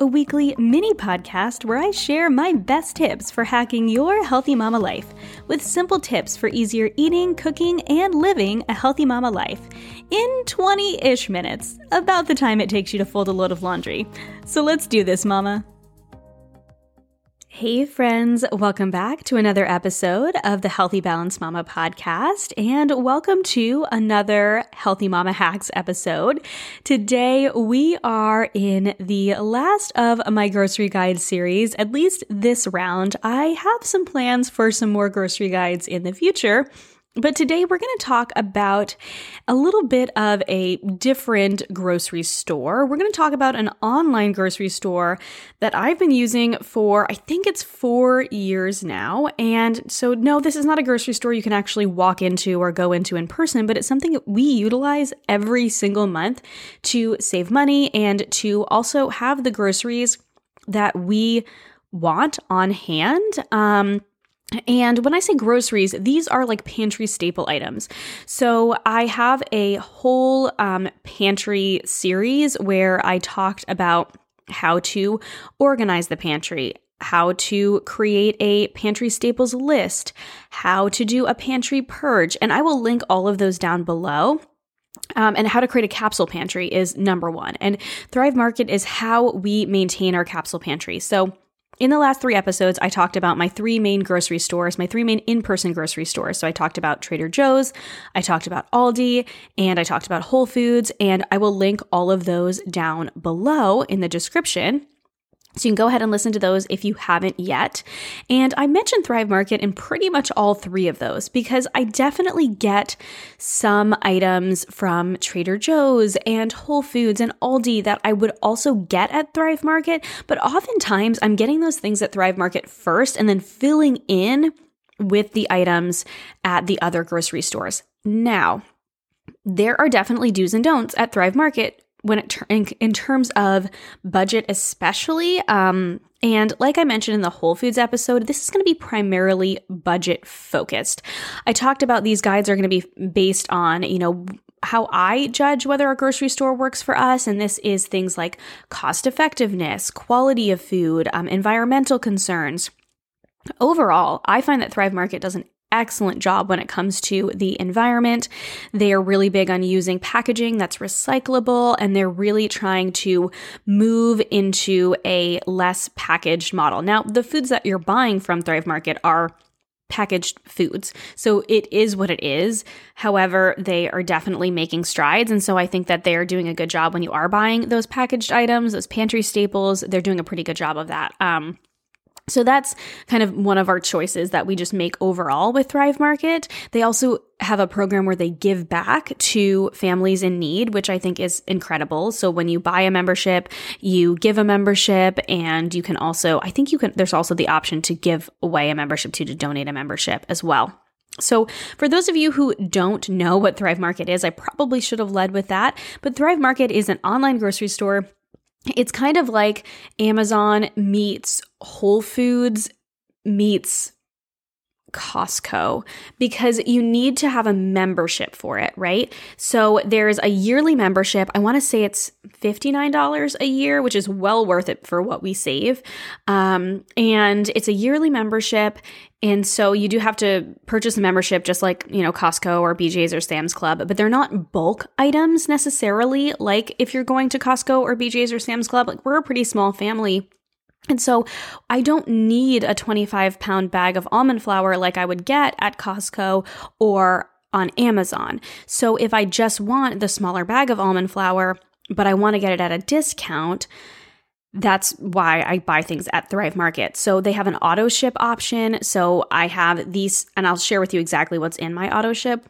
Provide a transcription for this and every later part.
a weekly mini podcast where I share my best tips for hacking your healthy mama life with simple tips for easier eating, cooking, and living a healthy mama life in 20 ish minutes, about the time it takes you to fold a load of laundry. So let's do this, mama. Hey, friends, welcome back to another episode of the Healthy Balance Mama podcast, and welcome to another Healthy Mama Hacks episode. Today, we are in the last of my grocery guide series, at least this round. I have some plans for some more grocery guides in the future. But today we're going to talk about a little bit of a different grocery store. We're going to talk about an online grocery store that I've been using for, I think it's four years now. And so, no, this is not a grocery store you can actually walk into or go into in person, but it's something that we utilize every single month to save money and to also have the groceries that we want on hand. Um, and when I say groceries, these are like pantry staple items. So I have a whole um, pantry series where I talked about how to organize the pantry, how to create a pantry staples list, how to do a pantry purge. And I will link all of those down below. Um, and how to create a capsule pantry is number one. And Thrive Market is how we maintain our capsule pantry. So in the last three episodes, I talked about my three main grocery stores, my three main in person grocery stores. So I talked about Trader Joe's, I talked about Aldi, and I talked about Whole Foods. And I will link all of those down below in the description. So you can go ahead and listen to those if you haven't yet. And I mentioned Thrive Market in pretty much all three of those because I definitely get some items from Trader Joe's and Whole Foods and Aldi that I would also get at Thrive Market. But oftentimes I'm getting those things at Thrive Market first and then filling in with the items at the other grocery stores. Now, there are definitely do's and don'ts at Thrive Market when it in, in terms of budget especially um and like I mentioned in the Whole Foods episode, this is going to be primarily budget focused. I talked about these guides are going to be based on, you know, how I judge whether a grocery store works for us. And this is things like cost effectiveness, quality of food, um, environmental concerns. Overall, I find that Thrive Market does an excellent job when it comes to the environment. They are really big on using packaging that's recyclable and they're really trying to move into a less packaged model. Now, the foods that you're buying from Thrive Market are packaged foods. So it is what it is. However, they are definitely making strides. And so I think that they are doing a good job when you are buying those packaged items, those pantry staples. They're doing a pretty good job of that. Um, so that's kind of one of our choices that we just make overall with Thrive Market. They also have a program where they give back to families in need, which I think is incredible. So when you buy a membership, you give a membership and you can also, I think you can, there's also the option to give away a membership to, to donate a membership as well. So, for those of you who don't know what Thrive Market is, I probably should have led with that. But Thrive Market is an online grocery store it's kind of like Amazon meets Whole Foods meets Costco because you need to have a membership for it, right? So there's a yearly membership. I want to say it's $59 a year, which is well worth it for what we save. Um, and it's a yearly membership. And so you do have to purchase a membership just like, you know, Costco or BJ's or Sam's Club, but they're not bulk items necessarily. Like if you're going to Costco or BJ's or Sam's Club, like we're a pretty small family. And so I don't need a 25 pound bag of almond flour like I would get at Costco or on Amazon. So if I just want the smaller bag of almond flour, but I want to get it at a discount, that's why I buy things at Thrive Market. So they have an auto ship option. So I have these, and I'll share with you exactly what's in my auto ship.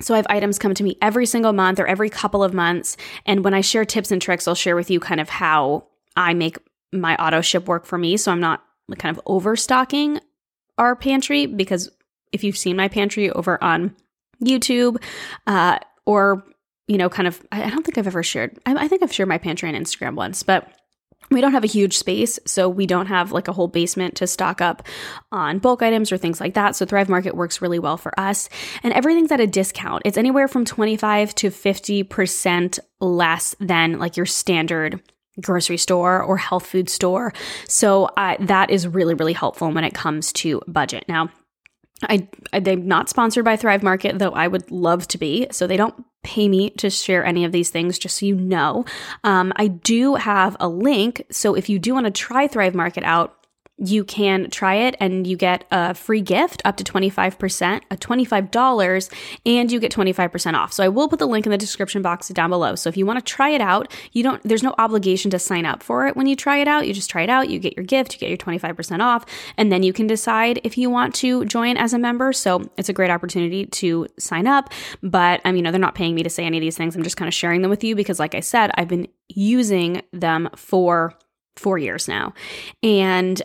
So I have items come to me every single month or every couple of months. And when I share tips and tricks, I'll share with you kind of how I make my auto ship work for me. So I'm not kind of overstocking our pantry because if you've seen my pantry over on YouTube uh, or, you know, kind of, I don't think I've ever shared, I, I think I've shared my pantry on Instagram once, but we don't have a huge space, so we don't have like a whole basement to stock up on bulk items or things like that. So Thrive Market works really well for us. And everything's at a discount. It's anywhere from 25 to 50% less than like your standard grocery store or health food store. So that is really, really helpful when it comes to budget. Now, I, I they're not sponsored by Thrive Market, though I would love to be. So they don't pay me to share any of these things, just so you know. Um, I do have a link. So if you do want to try Thrive Market out, you can try it and you get a free gift up to 25%, a $25, and you get 25% off. So I will put the link in the description box down below. So if you want to try it out, you don't there's no obligation to sign up for it when you try it out. You just try it out, you get your gift, you get your 25% off, and then you can decide if you want to join as a member. So it's a great opportunity to sign up, but I mean, you know, they're not paying me to say any of these things. I'm just kind of sharing them with you because like I said, I've been using them for 4 years now. And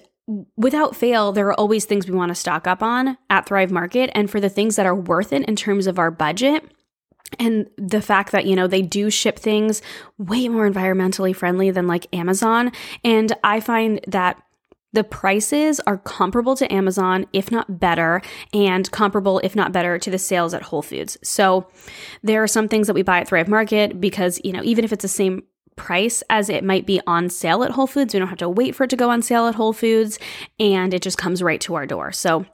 without fail, there are always things we want to stock up on at Thrive Market. And for the things that are worth it in terms of our budget, and the fact that, you know, they do ship things way more environmentally friendly than like Amazon. And I find that the prices are comparable to Amazon, if not better, and comparable, if not better, to the sales at Whole Foods. So there are some things that we buy at Thrive Market because, you know, even if it's the same price as it might be on sale at Whole Foods. We don't have to wait for it to go on sale at Whole Foods, and it just comes right to our door. So,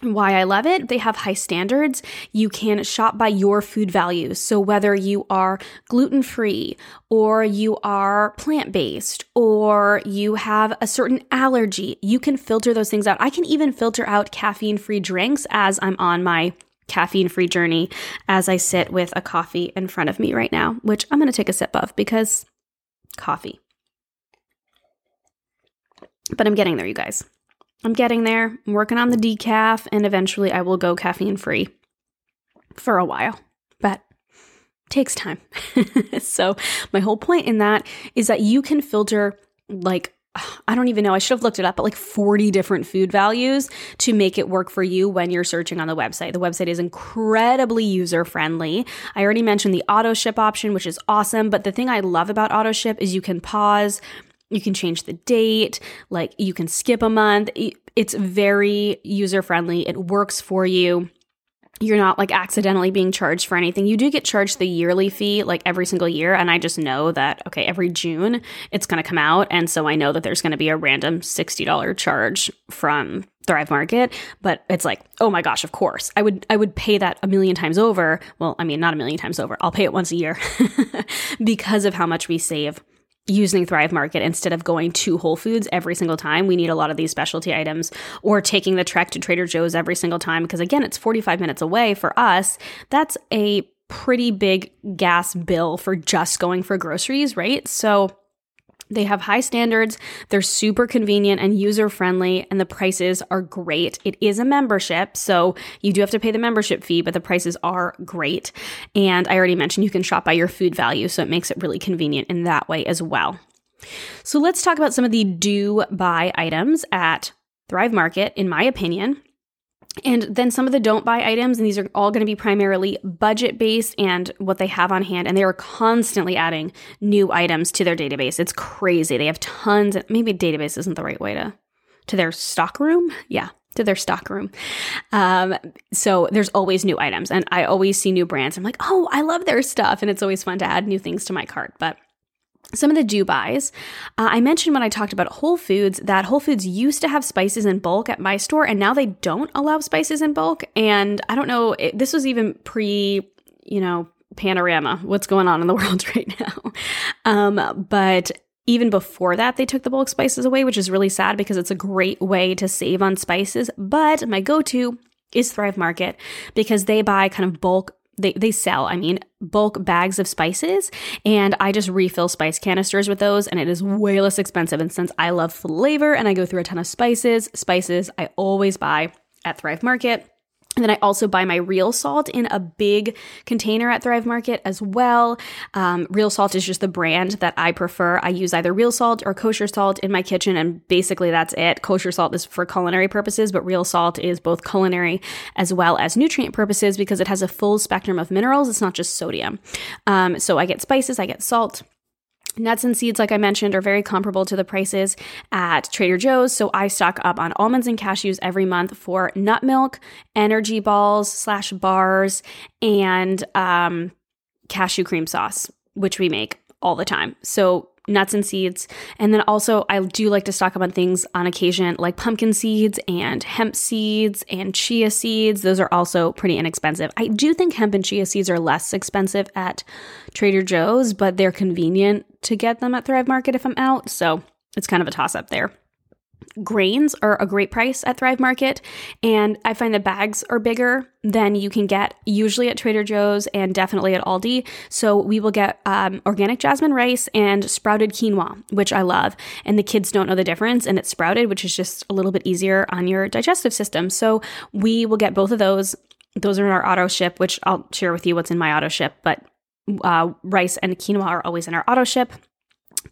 why I love it, they have high standards. You can shop by your food values. So, whether you are gluten free, or you are plant based, or you have a certain allergy, you can filter those things out. I can even filter out caffeine free drinks as I'm on my caffeine free journey as I sit with a coffee in front of me right now, which I'm going to take a sip of because coffee. But I'm getting there, you guys. I'm getting there. I'm working on the decaf, and eventually I will go caffeine free for a while. But takes time. so, my whole point in that is that you can filter like I don't even know, I should have looked it up, but like 40 different food values to make it work for you when you're searching on the website. The website is incredibly user friendly. I already mentioned the auto ship option, which is awesome. But the thing I love about auto ship is you can pause, you can change the date, like you can skip a month. It's very user friendly, it works for you you're not like accidentally being charged for anything. You do get charged the yearly fee like every single year. And I just know that, okay, every June it's going to come out. And so I know that there's going to be a random $60 charge from Thrive Market. But it's like, oh my gosh, of course. I would, I would pay that a million times over. Well, I mean, not a million times over. I'll pay it once a year because of how much we save using Thrive Market instead of going to Whole Foods every single time. We need a lot of these specialty items or taking the trek to Trader Joe's every single time because, again, it's 45 minutes away for us. That's a pretty big gas bill for just going for groceries, right? So, they have high standards, they're super convenient and user friendly, and the prices are great. It is a membership, so you do have to pay the membership fee, but the prices are great. And I already mentioned you can shop by your food value, so it makes it really convenient in that way as well. So let's talk about some of the do buy items at Thrive Market, in my opinion. And then some of the don't buy items, and these are all going to be primarily budget based and what they have on hand. And they are constantly adding new items to their database. It's crazy. They have tons, of, maybe database isn't the right way to, to their stock room. Yeah, to their stock room. Um, so there's always new items, and I always see new brands. I'm like, oh, I love their stuff, and it's always fun to add new things to my cart. But some of the do buys. Uh, I mentioned when I talked about Whole Foods that Whole Foods used to have spices in bulk at my store, and now they don't allow spices in bulk. And I don't know, it, this was even pre, you know, panorama, what's going on in the world right now. Um, but even before that, they took the bulk spices away, which is really sad because it's a great way to save on spices. But my go to is Thrive Market because they buy kind of bulk they, they sell, I mean, bulk bags of spices, and I just refill spice canisters with those, and it is way less expensive. And since I love flavor and I go through a ton of spices, spices I always buy at Thrive Market. And then I also buy my real salt in a big container at Thrive Market as well. Um, real salt is just the brand that I prefer. I use either real salt or kosher salt in my kitchen, and basically that's it. Kosher salt is for culinary purposes, but real salt is both culinary as well as nutrient purposes because it has a full spectrum of minerals. It's not just sodium. Um, so I get spices, I get salt. Nuts and seeds, like I mentioned, are very comparable to the prices at Trader Joe's. So I stock up on almonds and cashews every month for nut milk, energy balls slash bars, and um, cashew cream sauce, which we make all the time. So nuts and seeds. And then also, I do like to stock up on things on occasion like pumpkin seeds and hemp seeds and chia seeds. Those are also pretty inexpensive. I do think hemp and chia seeds are less expensive at Trader Joe's, but they're convenient to get them at Thrive Market if I'm out. So it's kind of a toss up there. Grains are a great price at Thrive Market, and I find the bags are bigger than you can get usually at Trader Joe's and definitely at Aldi. So we will get um, organic jasmine rice and sprouted quinoa, which I love. And the kids don't know the difference, and it's sprouted, which is just a little bit easier on your digestive system. So we will get both of those. Those are in our auto ship, which I'll share with you what's in my auto ship, but uh, rice and quinoa are always in our auto ship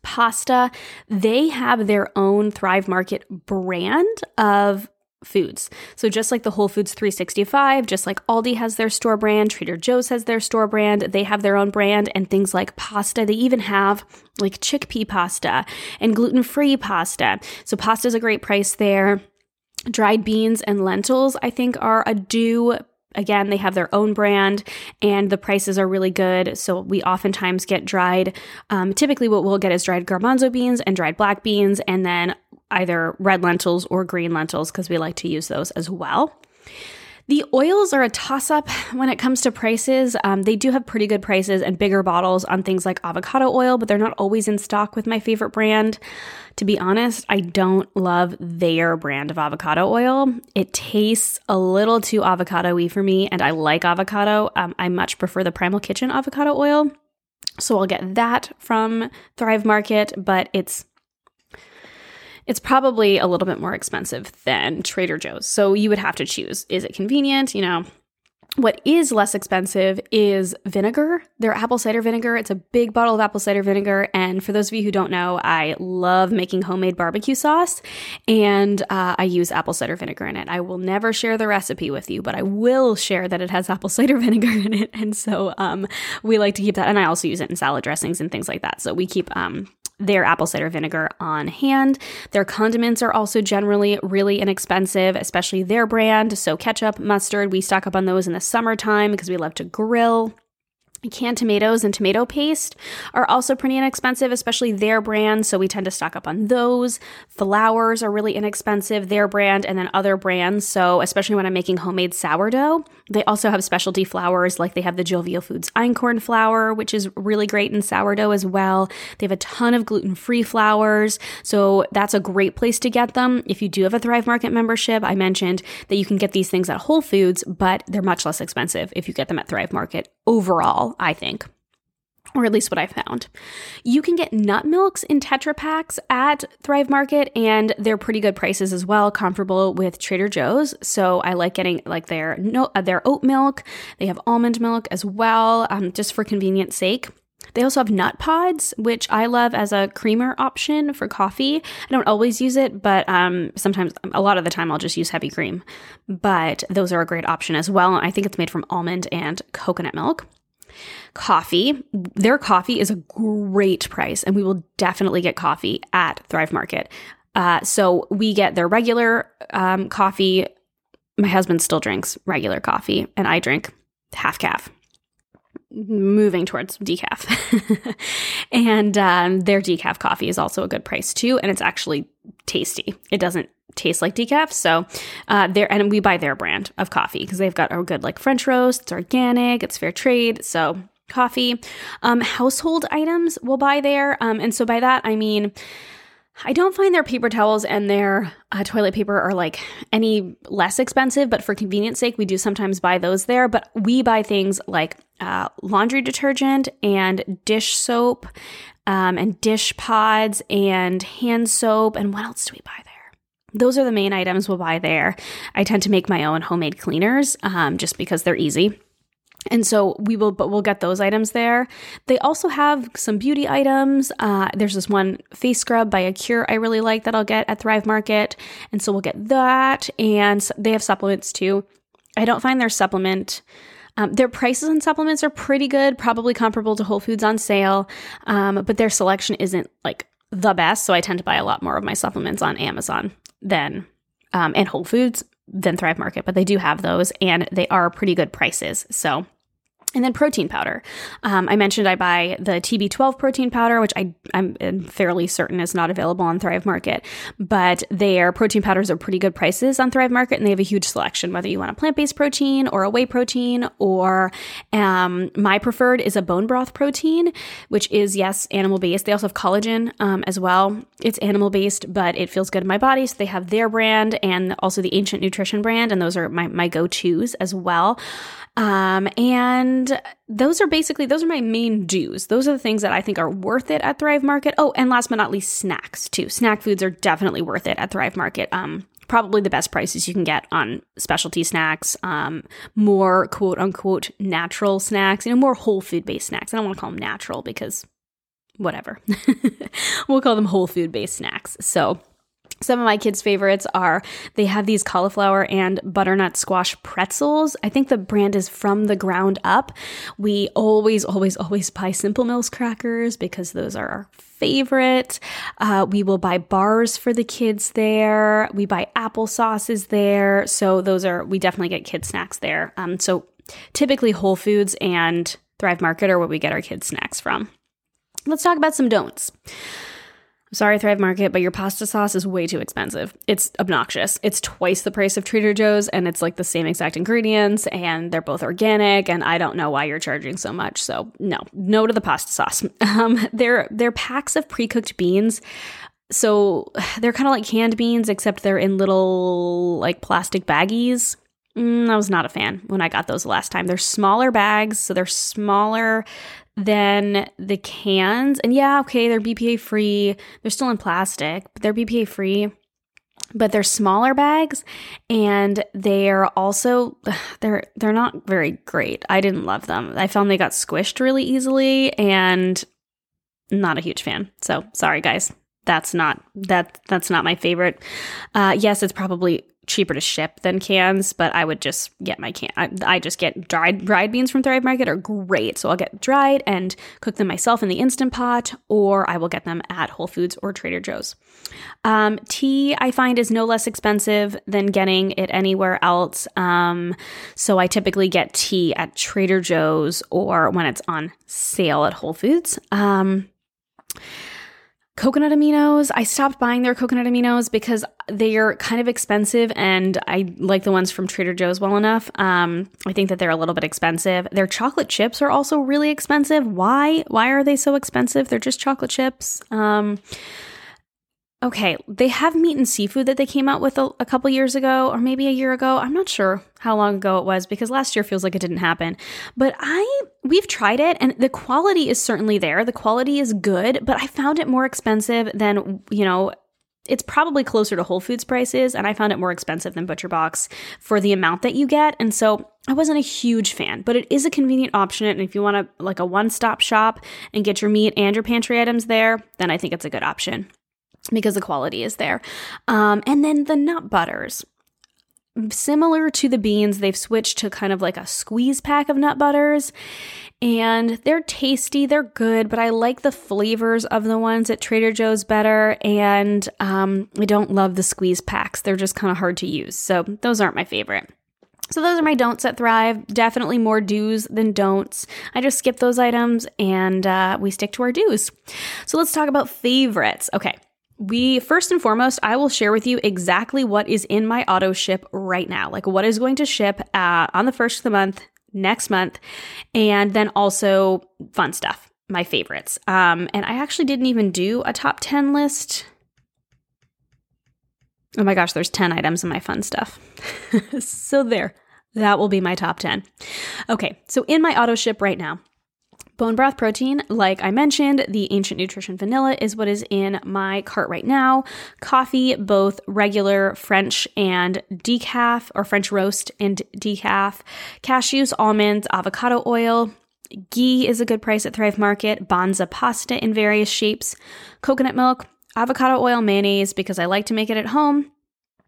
pasta, they have their own Thrive Market brand of foods. So just like the Whole Foods 365, just like Aldi has their store brand, Trader Joe's has their store brand, they have their own brand and things like pasta. They even have like chickpea pasta and gluten-free pasta. So pasta is a great price there. Dried beans and lentils, I think, are a do Again, they have their own brand and the prices are really good. So we oftentimes get dried, um, typically, what we'll get is dried garbanzo beans and dried black beans, and then either red lentils or green lentils because we like to use those as well. The oils are a toss up when it comes to prices. Um, they do have pretty good prices and bigger bottles on things like avocado oil, but they're not always in stock with my favorite brand. To be honest, I don't love their brand of avocado oil. It tastes a little too avocado y for me, and I like avocado. Um, I much prefer the Primal Kitchen avocado oil. So I'll get that from Thrive Market, but it's it's probably a little bit more expensive than Trader Joe's. So you would have to choose. Is it convenient? You know, what is less expensive is vinegar, their apple cider vinegar. It's a big bottle of apple cider vinegar. And for those of you who don't know, I love making homemade barbecue sauce and uh, I use apple cider vinegar in it. I will never share the recipe with you, but I will share that it has apple cider vinegar in it. And so um, we like to keep that. And I also use it in salad dressings and things like that. So we keep um, their apple cider vinegar on hand. Their condiments are also generally really inexpensive, especially their brand. So, ketchup, mustard, we stock up on those in the summertime because we love to grill. Canned tomatoes and tomato paste are also pretty inexpensive, especially their brand. So we tend to stock up on those. Flours are really inexpensive, their brand, and then other brands. So, especially when I'm making homemade sourdough, they also have specialty flours, like they have the Jovial Foods einkorn flour, which is really great in sourdough as well. They have a ton of gluten free flours. So, that's a great place to get them. If you do have a Thrive Market membership, I mentioned that you can get these things at Whole Foods, but they're much less expensive if you get them at Thrive Market overall, I think or at least what I found. You can get nut milks in Tetra Packs at Thrive Market, and they're pretty good prices as well, comparable with Trader Joe's. So I like getting like their no uh, their oat milk. They have almond milk as well, um, just for convenience sake. They also have Nutpods, which I love as a creamer option for coffee. I don't always use it, but um, sometimes, a lot of the time, I'll just use heavy cream. But those are a great option as well. I think it's made from almond and coconut milk. Coffee, their coffee is a great price, and we will definitely get coffee at Thrive Market. Uh, so we get their regular um, coffee. My husband still drinks regular coffee, and I drink half caff moving towards decaf. and um, their decaf coffee is also a good price too, and it's actually tasty. It doesn't taste like decaf, so uh, there and we buy their brand of coffee because they've got a good like French roast. It's organic, it's fair trade, so coffee. Um, household items we'll buy there, um, and so by that I mean. I don't find their paper towels and their uh, toilet paper are like any less expensive, but for convenience sake, we do sometimes buy those there. But we buy things like uh, laundry detergent and dish soap um, and dish pods and hand soap. And what else do we buy there? Those are the main items we'll buy there. I tend to make my own homemade cleaners um, just because they're easy. And so we will, but we'll get those items there. They also have some beauty items. Uh, there's this one face scrub by Acure I really like that I'll get at Thrive Market. And so we'll get that. And they have supplements too. I don't find their supplement um, their prices on supplements are pretty good, probably comparable to Whole Foods on sale, um, but their selection isn't like the best. So I tend to buy a lot more of my supplements on Amazon than um, and Whole Foods than Thrive Market, but they do have those and they are pretty good prices. So and then protein powder. Um, I mentioned I buy the TB12 protein powder, which I, I'm fairly certain is not available on Thrive Market, but their protein powders are pretty good prices on Thrive Market, and they have a huge selection, whether you want a plant based protein or a whey protein, or um, my preferred is a bone broth protein, which is, yes, animal based. They also have collagen um, as well. It's animal based, but it feels good in my body. So they have their brand and also the Ancient Nutrition brand, and those are my, my go tos as well. Um, and those are basically those are my main do's. Those are the things that I think are worth it at Thrive Market. Oh, and last but not least, snacks too. Snack foods are definitely worth it at Thrive Market. Um, probably the best prices you can get on specialty snacks, um, more quote unquote natural snacks, you know, more whole food based snacks. I don't want to call them natural because whatever. we'll call them whole food based snacks. So some of my kids' favorites are they have these cauliflower and butternut squash pretzels. I think the brand is from the ground up. We always, always, always buy Simple Mills crackers because those are our favorite. Uh, we will buy bars for the kids there. We buy applesauces there. So those are, we definitely get kid snacks there. Um, so typically Whole Foods and Thrive Market are where we get our kids' snacks from. Let's talk about some don'ts. Sorry, Thrive Market, but your pasta sauce is way too expensive. It's obnoxious. It's twice the price of Trader Joe's, and it's like the same exact ingredients, and they're both organic. And I don't know why you're charging so much. So no, no to the pasta sauce. Um, they're they're packs of pre cooked beans. So they're kind of like canned beans, except they're in little like plastic baggies. Mm, I was not a fan when I got those last time. They're smaller bags, so they're smaller than the cans. And yeah, okay, they're BPA free. They're still in plastic, but they're BPA free. But they're smaller bags and they're also they're they're not very great. I didn't love them. I found they got squished really easily and not a huge fan. So, sorry guys. That's not that that's not my favorite. Uh yes, it's probably cheaper to ship than cans, but I would just get my can. I, I, just get dried dried beans from Thrive Market are great, so I'll get dried and cook them myself in the instant pot, or I will get them at Whole Foods or Trader Joe's. Um, tea I find is no less expensive than getting it anywhere else, um, so I typically get tea at Trader Joe's or when it's on sale at Whole Foods. Um, coconut aminos. I stopped buying their coconut aminos because they are kind of expensive and I like the ones from Trader Joe's well enough. Um, I think that they're a little bit expensive. Their chocolate chips are also really expensive. Why? Why are they so expensive? They're just chocolate chips. Um, Okay, they have meat and seafood that they came out with a, a, couple years ago, or maybe a year ago. I'm not sure how long ago it was because last year feels like it didn't happen. But I, we've tried it, and the quality is certainly there. The quality is good, but I found it more expensive than you know. It's probably closer to Whole Foods prices, and I found it more expensive than Butcher Box for the amount that you get. And so I wasn't a huge fan, but it is a convenient option. And if you want to like a one stop shop and get your meat and your pantry items there, then I think it's a good option because the quality is there. Um, and then the nut butters. similar to the beans, they've switched to kind of like a squeeze pack of nut butters. And they're tasty, they're good, but I like the flavors of the ones at Trader Joe's better. And um, I don't love the squeeze packs, they're just kind of hard to use. So those aren't my favorite. So those are my don'ts at Thrive. Definitely more do's than don'ts. I just skip those items and uh, we stick to our do's. So let's talk about favorites. Okay. We first and foremost, I will share with you exactly what is in my auto ship right now, like what is going to ship uh, on the first of the month, next month, and then also fun stuff, my favorites. Um, and I actually didn't even do a top 10 list. Oh my gosh, there's 10 items in my fun stuff. so there, that will be my top 10. Okay, so in my auto ship right now, Bone broth protein, like I mentioned, the Ancient Nutrition Vanilla is what is in my cart right now. Coffee, both regular French and decaf, or French roast and decaf. Cashews, almonds, avocado oil. Ghee is a good price at Thrive Market. Banza pasta in various shapes. Coconut milk, avocado oil, mayonnaise, because I like to make it at home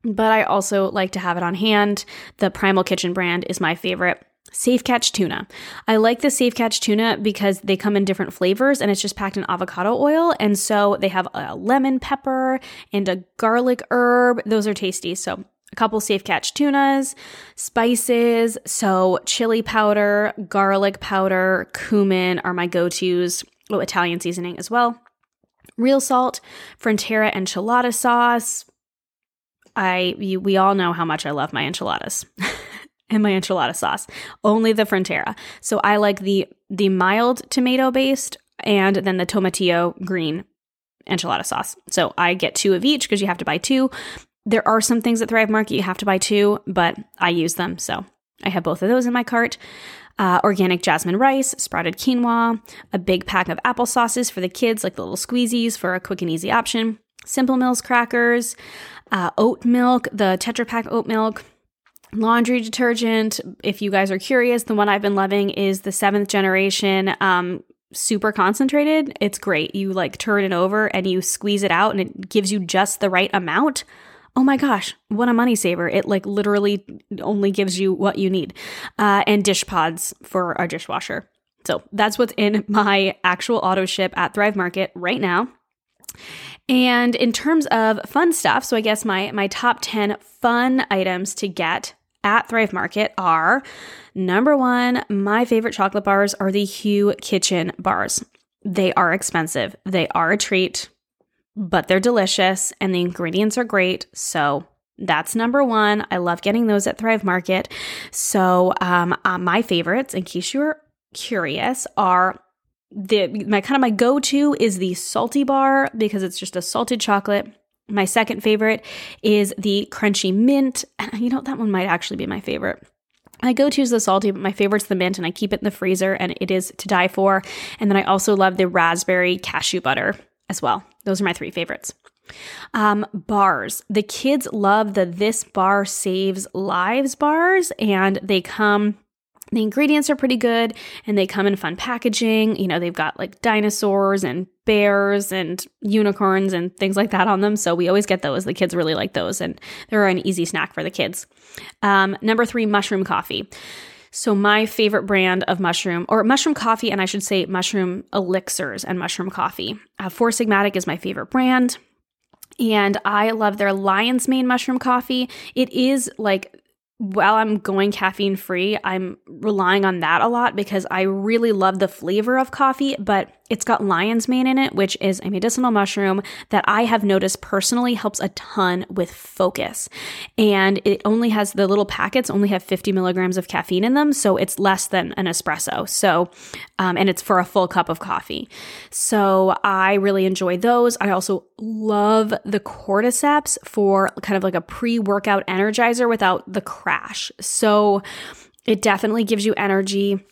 but I also like to have it on hand. The Primal Kitchen brand is my favorite. Safe Catch tuna. I like the Safe Catch tuna because they come in different flavors and it's just packed in avocado oil. And so they have a lemon pepper and a garlic herb. Those are tasty. So a couple Safe Catch tunas, spices. So chili powder, garlic powder, cumin are my go tos. Oh, Italian seasoning as well. Real salt, Frontera enchilada sauce. I you, we all know how much I love my enchiladas. and my enchilada sauce. Only the Frontera. So I like the the mild tomato based and then the tomatillo green enchilada sauce. So I get two of each because you have to buy two. There are some things at Thrive Market you have to buy two, but I use them. So I have both of those in my cart. Uh, organic jasmine rice, sprouted quinoa, a big pack of apple sauces for the kids, like the little squeezies for a quick and easy option. Simple Mills crackers, uh, oat milk, the Tetra Pak oat milk, laundry detergent. If you guys are curious, the one I've been loving is the seventh generation um, super concentrated. It's great. You like turn it over and you squeeze it out and it gives you just the right amount. Oh my gosh, what a money saver. It like literally only gives you what you need. Uh, and dish pods for our dishwasher. So that's what's in my actual auto ship at Thrive Market right now. And in terms of fun stuff, so I guess my my top 10 fun items to get at Thrive Market are number 1, my favorite chocolate bars are the Hu Kitchen bars. They are expensive. They are a treat, but they're delicious and the ingredients are great. So that's number one. I love getting those at Thrive Market. So, um, uh, my favorites, in case you're curious, are the my kind of my go-to is the salty bar because it's just a salted chocolate. My second favorite is the crunchy mint. You know, that one might actually be my favorite. My go to is the salty, but my favorite's the mint, and I keep it in the freezer, and it is to die for. And then I also love the raspberry cashew butter as well. Those are my three favorites. Um, bars. The kids love the This Bar Saves Lives bars, and they come the ingredients are pretty good and they come in fun packaging. You know, they've got like dinosaurs and bears and unicorns and things like that on them. So we always get those. The kids really like those and they're an easy snack for the kids. Um, number three, mushroom coffee. So, my favorite brand of mushroom, or mushroom coffee, and I should say mushroom elixirs and mushroom coffee. Uh, Four Sigmatic is my favorite brand. And I love their lion's mane mushroom coffee. It is like while I'm going caffeine free, I'm relying on that a lot because I really love the flavor of coffee, but it's got lion's mane in it, which is a medicinal mushroom that I have noticed personally helps a ton with focus. And it only has the little packets only have 50 milligrams of caffeine in them, so it's less than an espresso. So, um, and it's for a full cup of coffee. So I really enjoy those. I also love the cordyceps for kind of like a pre workout energizer without the crash. So it definitely gives you energy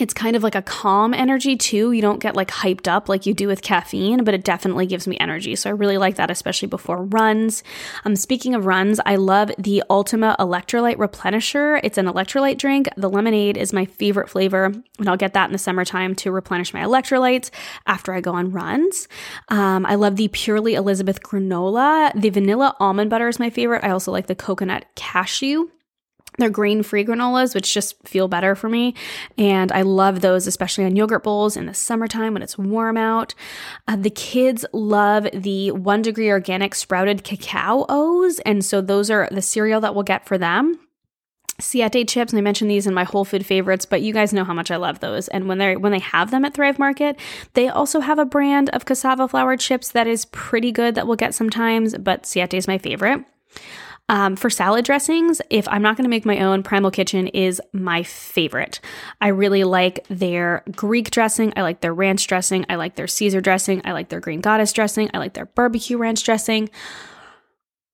it's kind of like a calm energy too. You don't get like hyped up like you do with caffeine, but it definitely gives me energy. So I really like that, especially before runs. Um, speaking of runs, I love the Ultima Electrolyte Replenisher. It's an electrolyte drink. The lemonade is my favorite flavor, and I'll get that in the summertime to replenish my electrolytes after I go on runs. Um, I love the Purely Elizabeth granola. The vanilla almond butter is my favorite. I also like the coconut cashew. They're grain free granolas, which just feel better for me. And I love those, especially on yogurt bowls in the summertime when it's warm out. Uh, the kids love the one degree organic sprouted cacao O's. And so those are the cereal that we'll get for them. Siete chips, and I mentioned these in my Whole Food favorites, but you guys know how much I love those. And when they when they have them at Thrive Market, they also have a brand of cassava flour chips that is pretty good that we'll get sometimes, but Siete is my favorite. Um, for salad dressings, if I'm not going to make my own, Primal Kitchen is my favorite. I really like their Greek dressing. I like their ranch dressing. I like their Caesar dressing. I like their Green Goddess dressing. I like their barbecue ranch dressing.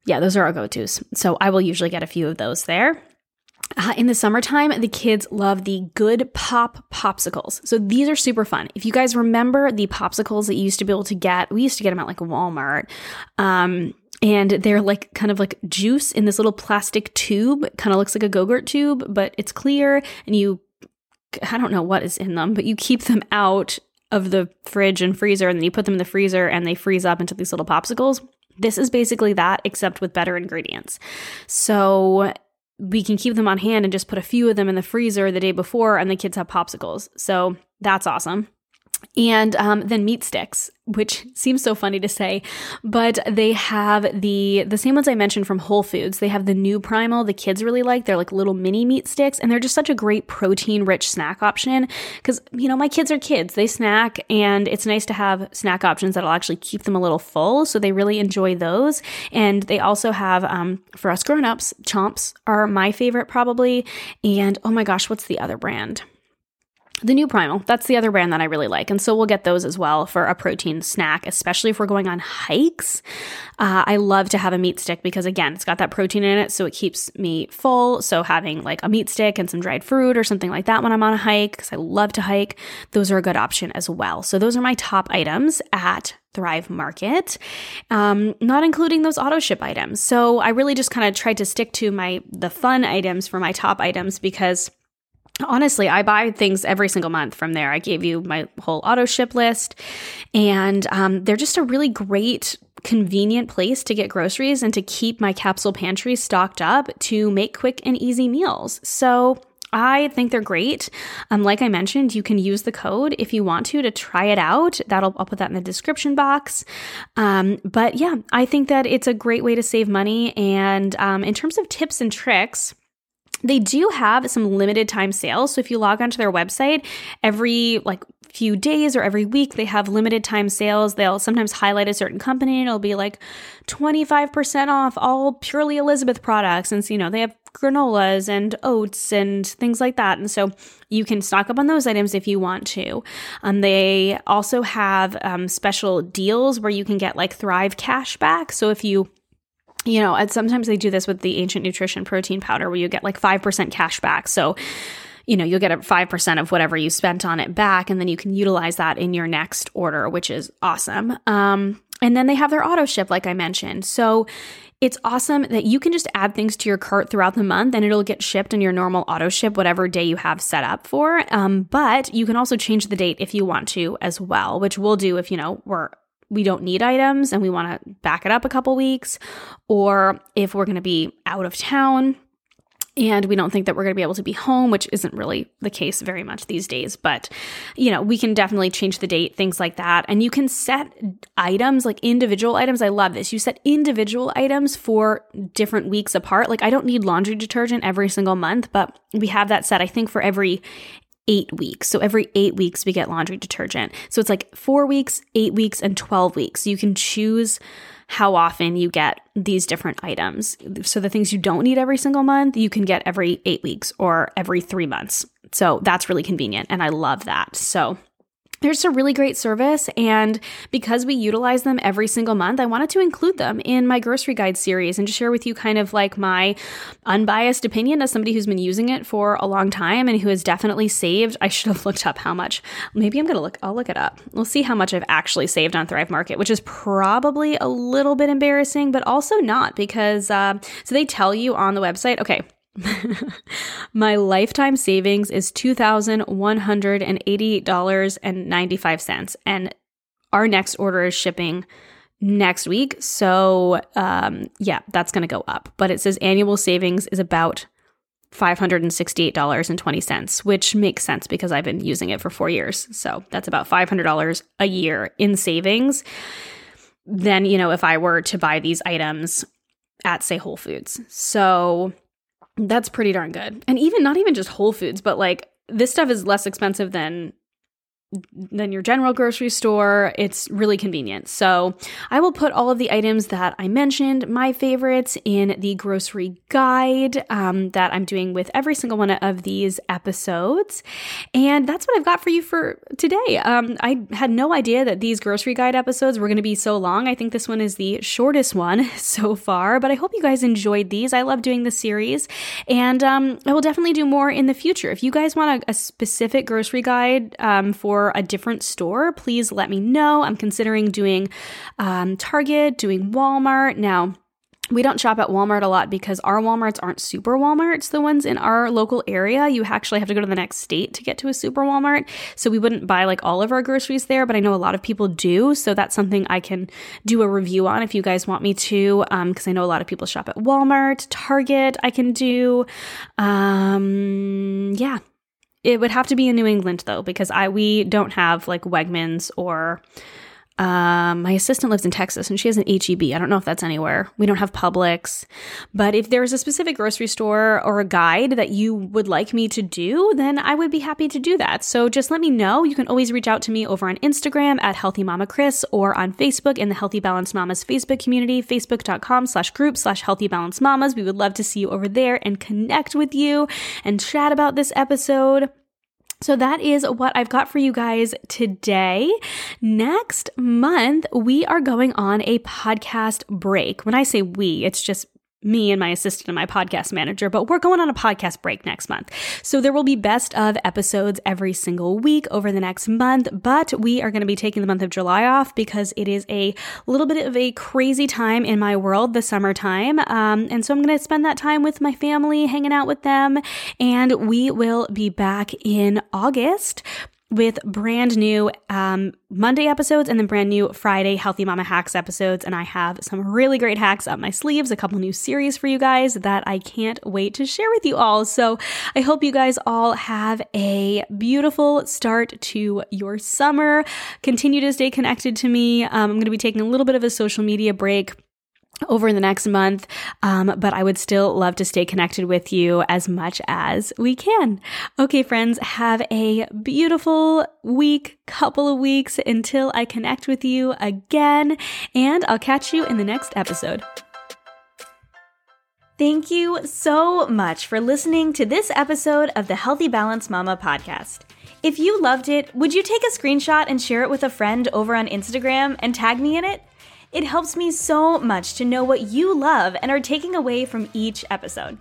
Yeah, those are our go tos. So I will usually get a few of those there. Uh, in the summertime, the kids love the Good Pop popsicles. So these are super fun. If you guys remember the popsicles that you used to be able to get, we used to get them at like Walmart. Um, and they're like kind of like juice in this little plastic tube. Kind of looks like a Go-Gurt tube, but it's clear and you I don't know what is in them, but you keep them out of the fridge and freezer and then you put them in the freezer and they freeze up into these little popsicles. This is basically that except with better ingredients. So we can keep them on hand and just put a few of them in the freezer the day before and the kids have popsicles. So that's awesome and um, then meat sticks which seems so funny to say but they have the the same ones i mentioned from whole foods. They have the new primal the kids really like. They're like little mini meat sticks and they're just such a great protein rich snack option because you know my kids are kids. They snack and it's nice to have snack options that'll actually keep them a little full so they really enjoy those. And they also have um, for us grown-ups chomps are my favorite probably and oh my gosh what's the other brand the new Primal, that's the other brand that I really like. And so we'll get those as well for a protein snack, especially if we're going on hikes. Uh, I love to have a meat stick because, again, it's got that protein in it, so it keeps me full. So having like a meat stick and some dried fruit or something like that when I'm on a hike, because I love to hike, those are a good option as well. So those are my top items at Thrive Market, um, not including those auto ship items. So I really just kind of tried to stick to my the fun items for my top items because honestly, I buy things every single month from there. I gave you my whole auto ship list, and um, they're just a really great convenient place to get groceries and to keep my capsule pantry stocked up to make quick and easy meals. So, I think they're great. Um, like I mentioned, you can use the code if you want to to try it out. That'll I'll put that in the description box. Um, but yeah, I think that it's a great way to save money. And um, in terms of tips and tricks, they do have some limited time sales. So if you log onto their website every like few days or every week, they have limited time sales. They'll sometimes highlight a certain company and it'll be like 25% off all purely Elizabeth products. And so, you know, they have granolas and oats and things like that. And so you can stock up on those items if you want to. Um, they also have um, special deals where you can get like Thrive cash back. So if you you know, and sometimes they do this with the ancient nutrition protein powder where you get like 5% cash back. So, you know, you'll get a 5% of whatever you spent on it back, and then you can utilize that in your next order, which is awesome. Um, and then they have their auto ship, like I mentioned. So it's awesome that you can just add things to your cart throughout the month and it'll get shipped in your normal auto ship, whatever day you have set up for. Um, but you can also change the date if you want to as well, which we'll do if, you know, we're we don't need items and we want to back it up a couple weeks, or if we're going to be out of town and we don't think that we're going to be able to be home, which isn't really the case very much these days. But, you know, we can definitely change the date, things like that. And you can set items like individual items. I love this. You set individual items for different weeks apart. Like, I don't need laundry detergent every single month, but we have that set, I think, for every eight weeks. So every eight weeks, we get laundry detergent. So it's like four weeks, eight weeks, and 12 weeks. You can choose how often you get these different items. So the things you don't need every single month, you can get every eight weeks or every three months. So that's really convenient. And I love that. So they're just a really great service. And because we utilize them every single month, I wanted to include them in my grocery guide series and just share with you kind of like my unbiased opinion as somebody who's been using it for a long time and who has definitely saved. I should have looked up how much. Maybe I'm to look, I'll look it up. We'll see how much I've actually saved on Thrive Market, which is probably a little bit embarrassing, but also not because, uh, so they tell you on the website, okay, my lifetime savings is $2,188.95. And our next order is shipping next week. So, um, yeah, that's going to go up. But it says annual savings is about $568.20, which makes sense because I've been using it for four years. So that's about $500 a year in savings. Then, you know, if I were to buy these items at, say, Whole Foods. So that's pretty darn good. And even not even just Whole Foods, but like this stuff is less expensive than than your general grocery store. It's really convenient. So I will put all of the items that I mentioned, my favorites, in the grocery guide um, that I'm doing with every single one of these episodes. And that's what I've got for you for today. Um, I had no idea that these grocery guide episodes were going to be so long. I think this one is the shortest one so far, but I hope you guys enjoyed these. I love doing the series, and um, I will definitely do more in the future. If you guys want a, a specific grocery guide um, a different store, please let me know. I'm considering doing um, Target, doing Walmart. Now, we don't shop at Walmart a lot because our Walmarts aren't super Walmarts, the ones in our local area. You actually have to go to the next state to get to a super Walmart. So we wouldn't buy like all of our groceries there, but I know a lot of people do. So that's something I can do a review on if you guys want me to, because um, I know a lot of people shop at Walmart, Target, I can do. Um, yeah, it would have to be in New England though, because I we don't have like Wegmans or um, my assistant lives in Texas and she has an HEB. I don't know if that's anywhere. We don't have Publix. But if there's a specific grocery store or a guide that you would like me to do, then I would be happy to do that. So just let me know. You can always reach out to me over on Instagram at Healthy Mama Kris or on Facebook in the Healthy Balance Mamas Facebook community, facebook.com slash group slash Healthy Balance Mamas. We would love to see you over there and connect with you and chat about this episode. So that is what I've got for you guys today. Next month, we are going on a podcast break. When I say we, it's just me and my assistant and my podcast manager, but we're going on a podcast break next month. So there will be best of episodes every single week over the next month, but we are going to be taking the month of July off because it is a little bit of a crazy time in my world, the summertime. Um, and so I'm going to spend that time with my family, hanging out with them, and we will be back in August with brand new um, Monday episodes and then brand new Friday Healthy Mama Hacks episodes. And I have some really great hacks up my sleeves, a couple new series for you guys that I can't wait to share with you all. So I hope you guys all have a beautiful start to your summer. Continue to stay connected to me. Um, I'm going to be taking a little bit of a social media break over the next month, um, but I would still love to stay connected with you as much as we can. Okay, friends, have a beautiful week, couple of weeks until I connect with you again, and I'll catch you in the next episode. Thank you so much for listening to this episode of the Healthy Balance Mama podcast. If you loved it, would you take a screenshot and share it with a friend over on Instagram and tag me in it? It helps me so much to know what you love and are taking away from each episode.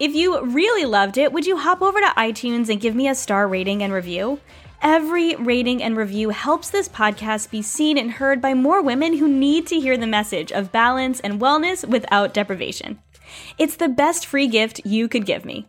If you really loved it, would you hop over to iTunes and give me a star rating and review? Every rating and review helps this podcast be seen and heard by more women who need to hear the message of balance and wellness without deprivation. It's the best free gift you could give me.